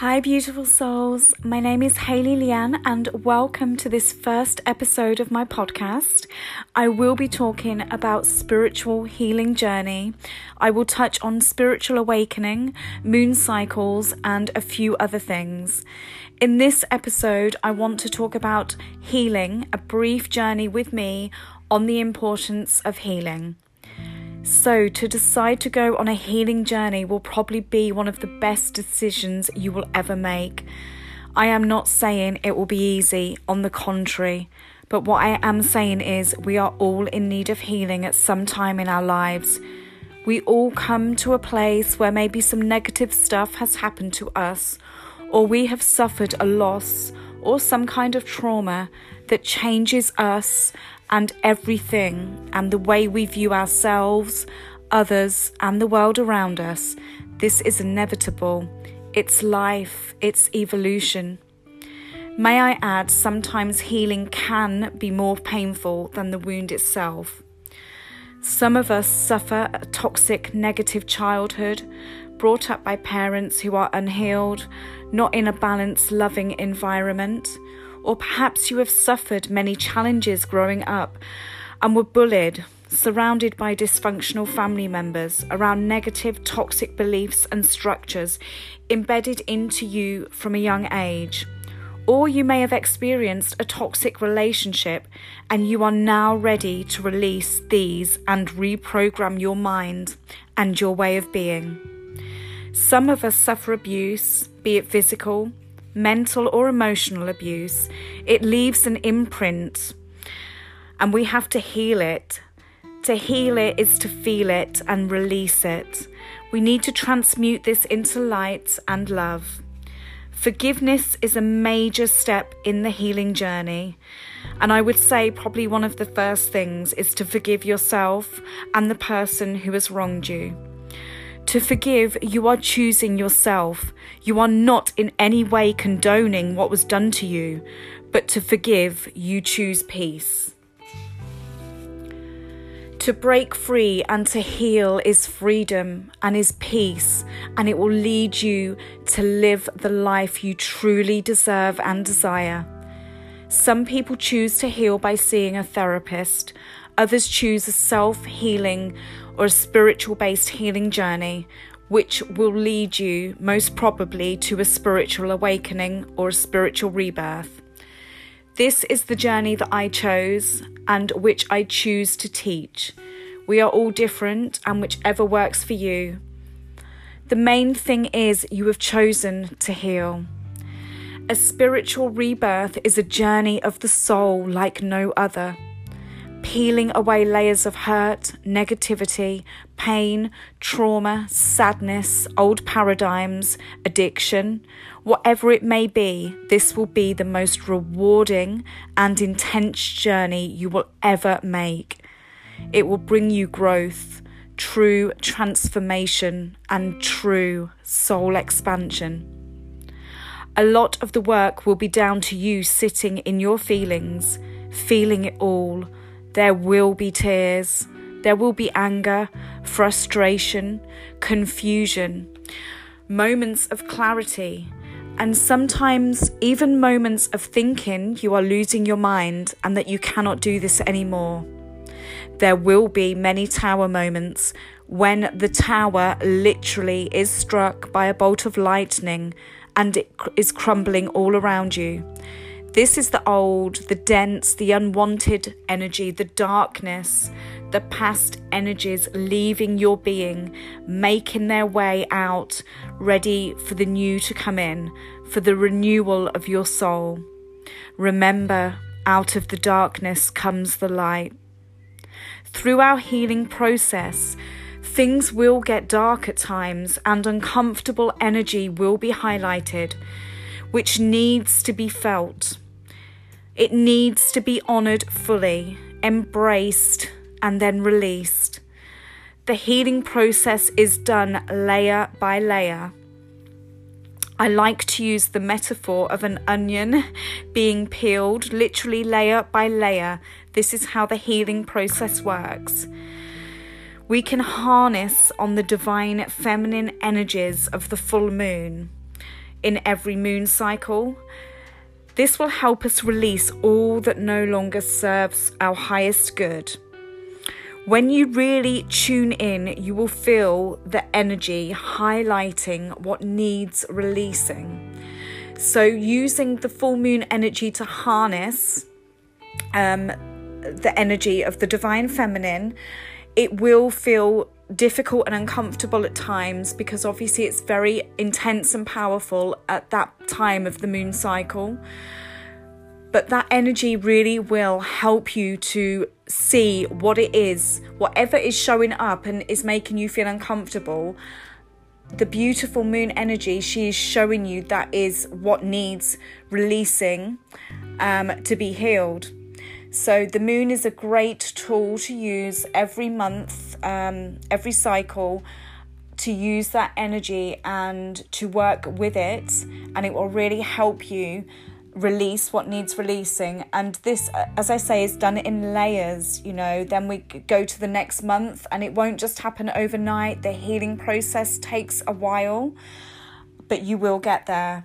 Hi, beautiful souls. My name is Hayley Leanne, and welcome to this first episode of my podcast. I will be talking about spiritual healing journey. I will touch on spiritual awakening, moon cycles, and a few other things. In this episode, I want to talk about healing, a brief journey with me on the importance of healing. So, to decide to go on a healing journey will probably be one of the best decisions you will ever make. I am not saying it will be easy, on the contrary, but what I am saying is we are all in need of healing at some time in our lives. We all come to a place where maybe some negative stuff has happened to us, or we have suffered a loss or some kind of trauma that changes us and everything and the way we view ourselves, others, and the world around us. This is inevitable. It's life, it's evolution. May I add, sometimes healing can be more painful than the wound itself. Some of us suffer a toxic, negative childhood, brought up by parents who are unhealed, not in a balanced, loving environment or perhaps you have suffered many challenges growing up and were bullied, surrounded by dysfunctional family members, around negative, toxic beliefs and structures embedded into you from a young age. Or you may have experienced a toxic relationship and you are now ready to release these and reprogram your mind and your way of being. Some of us suffer abuse, be it physical, mental or emotional abuse, it leaves an imprint and we have to heal it. To heal it is to feel it and release it. We need to transmute this into light and love. Forgiveness is a major step in the healing journey. And I would say, probably one of the first things is to forgive yourself and the person who has wronged you. To forgive, you are choosing yourself. You are not in any way condoning what was done to you, but to forgive, you choose peace. To break free and to heal is freedom and is peace, and it will lead you to live the life you truly deserve and desire. Some people choose to heal by seeing a therapist, others choose a self healing or a spiritual based healing journey, which will lead you most probably to a spiritual awakening or a spiritual rebirth. This is the journey that I chose and which I choose to teach. We are all different, and whichever works for you. The main thing is you have chosen to heal. A spiritual rebirth is a journey of the soul like no other peeling away layers of hurt, negativity, pain, trauma, sadness, old paradigms, addiction, whatever it may be, this will be the most rewarding and intense journey you will ever make. It will bring you growth, true transformation, and true soul expansion. A lot of the work will be down to you sitting in your feelings, feeling it all there will be tears, there will be anger, frustration, confusion, moments of clarity, and sometimes even moments of thinking you are losing your mind and that you cannot do this anymore. There will be many tower moments when the tower literally is struck by a bolt of lightning and it is crumbling all around you. This is the old, the dense, the unwanted energy, the darkness, the past energies leaving your being, making their way out, ready for the new to come in, for the renewal of your soul. Remember, out of the darkness comes the light. Through our healing process, things will get dark at times and uncomfortable energy will be highlighted, which needs to be felt. It needs to be honoured fully, embraced, and then released. The healing process is done layer by layer. I like to use the metaphor of an onion being peeled, literally layer by layer. This is how the healing process works. We can harness on the divine feminine energies of the full moon in every moon cycle. This will help us release all that no longer serves our highest good. When you really tune in, you will feel the energy highlighting what needs releasing. So, using the full moon energy to harness um, the energy of the divine feminine, it will feel difficult and uncomfortable at times because obviously it's very intense and powerful at that time of the moon cycle. But that energy really will help you to see what it is, whatever is showing up and is making you feel uncomfortable. The beautiful moon energy, she is showing you that is what needs releasing um, to be healed. So, the moon is a great tool to use every month, um, every cycle, to use that energy and to work with it, and it will really help you release what needs releasing. And this, as I say, is done in layers. You know, then we go to the next month, and it won't just happen overnight. The healing process takes a while, but you will get there.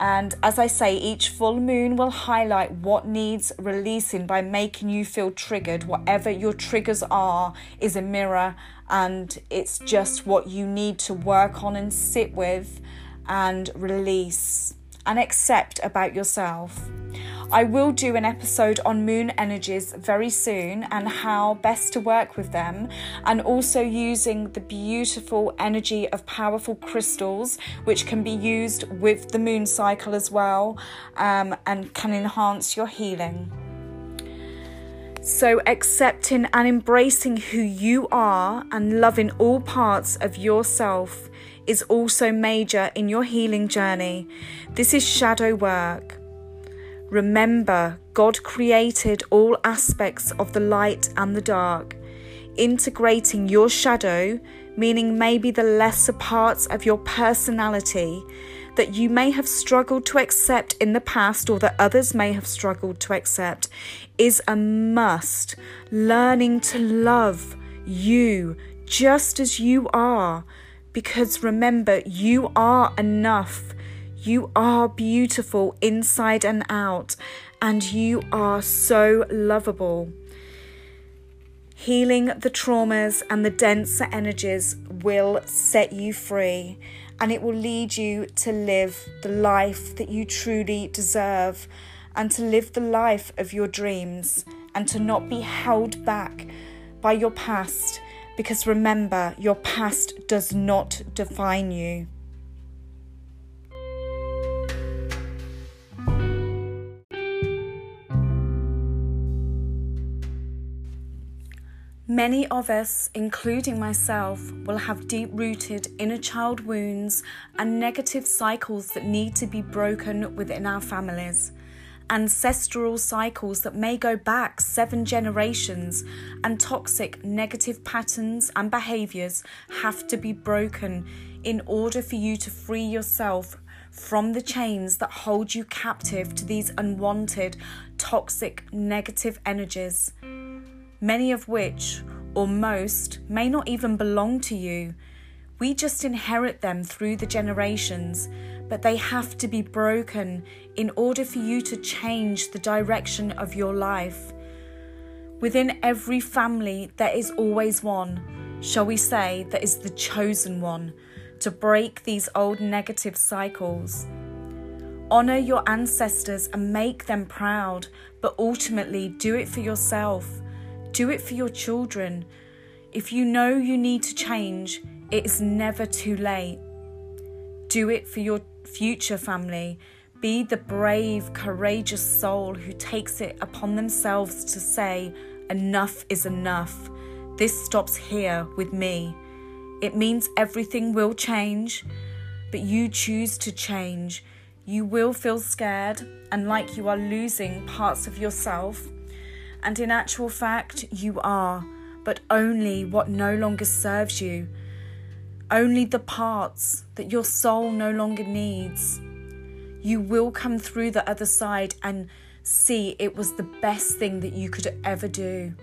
And as I say, each full moon will highlight what needs releasing by making you feel triggered. Whatever your triggers are, is a mirror, and it's just what you need to work on and sit with and release and accept about yourself. I will do an episode on moon energies very soon and how best to work with them, and also using the beautiful energy of powerful crystals, which can be used with the moon cycle as well um, and can enhance your healing. So, accepting and embracing who you are and loving all parts of yourself is also major in your healing journey. This is shadow work. Remember, God created all aspects of the light and the dark. Integrating your shadow, meaning maybe the lesser parts of your personality that you may have struggled to accept in the past or that others may have struggled to accept, is a must. Learning to love you just as you are. Because remember, you are enough. You are beautiful inside and out, and you are so lovable. Healing the traumas and the denser energies will set you free and it will lead you to live the life that you truly deserve and to live the life of your dreams and to not be held back by your past because remember, your past does not define you. Many of us, including myself, will have deep rooted inner child wounds and negative cycles that need to be broken within our families. Ancestral cycles that may go back seven generations, and toxic negative patterns and behaviors have to be broken in order for you to free yourself from the chains that hold you captive to these unwanted, toxic, negative energies many of which, or most, may not even belong to you. We just inherit them through the generations, but they have to be broken in order for you to change the direction of your life. Within every family, there is always one, shall we say, that is the chosen one to break these old negative cycles. Honour your ancestors and make them proud, but ultimately do it for yourself. Do it for your children. If you know you need to change, it is never too late. Do it for your future family. Be the brave, courageous soul who takes it upon themselves to say, Enough is enough. This stops here with me. It means everything will change, but you choose to change. You will feel scared and like you are losing parts of yourself and in actual fact, you are, but only what no longer serves you, only the parts that your soul no longer needs. You will come through the other side and see it was the best thing that you could ever do.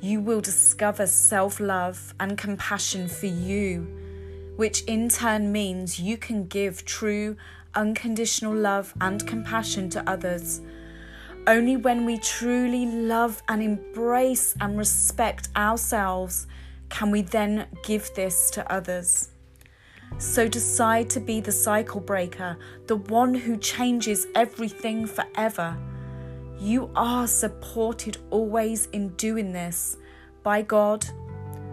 You will discover self love and compassion for you, which in turn means you can give true, unconditional love and compassion to others. Only when we truly love and embrace and respect ourselves can we then give this to others. So decide to be the cycle breaker, the one who changes everything forever. You are supported always in doing this by God,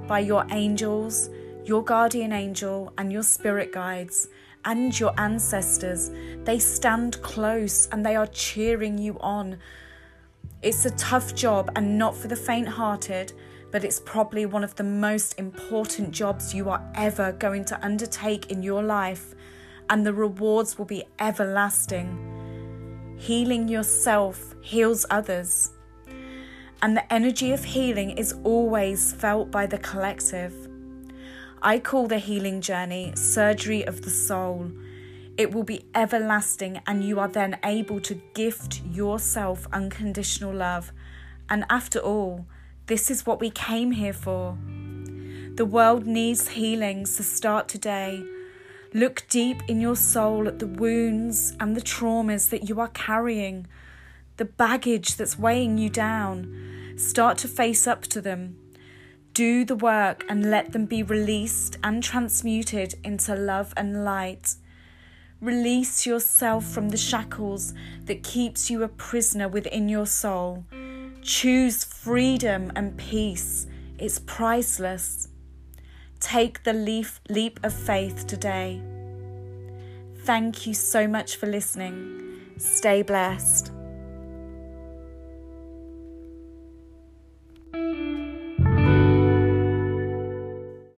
by your angels, your guardian angel, and your spirit guides, and your ancestors. They stand close and they are cheering you on. It's a tough job and not for the faint hearted, but it's probably one of the most important jobs you are ever going to undertake in your life, and the rewards will be everlasting. Healing yourself heals others, and the energy of healing is always felt by the collective. I call the healing journey surgery of the soul. It will be everlasting, and you are then able to gift yourself unconditional love. And after all, this is what we came here for. The world needs healings to start today. Look deep in your soul at the wounds and the traumas that you are carrying, the baggage that's weighing you down. Start to face up to them. Do the work and let them be released and transmuted into love and light. Release yourself from the shackles that keeps you a prisoner within your soul. Choose freedom and peace. It's priceless. Take the leaf, leap of faith today. Thank you so much for listening. Stay blessed.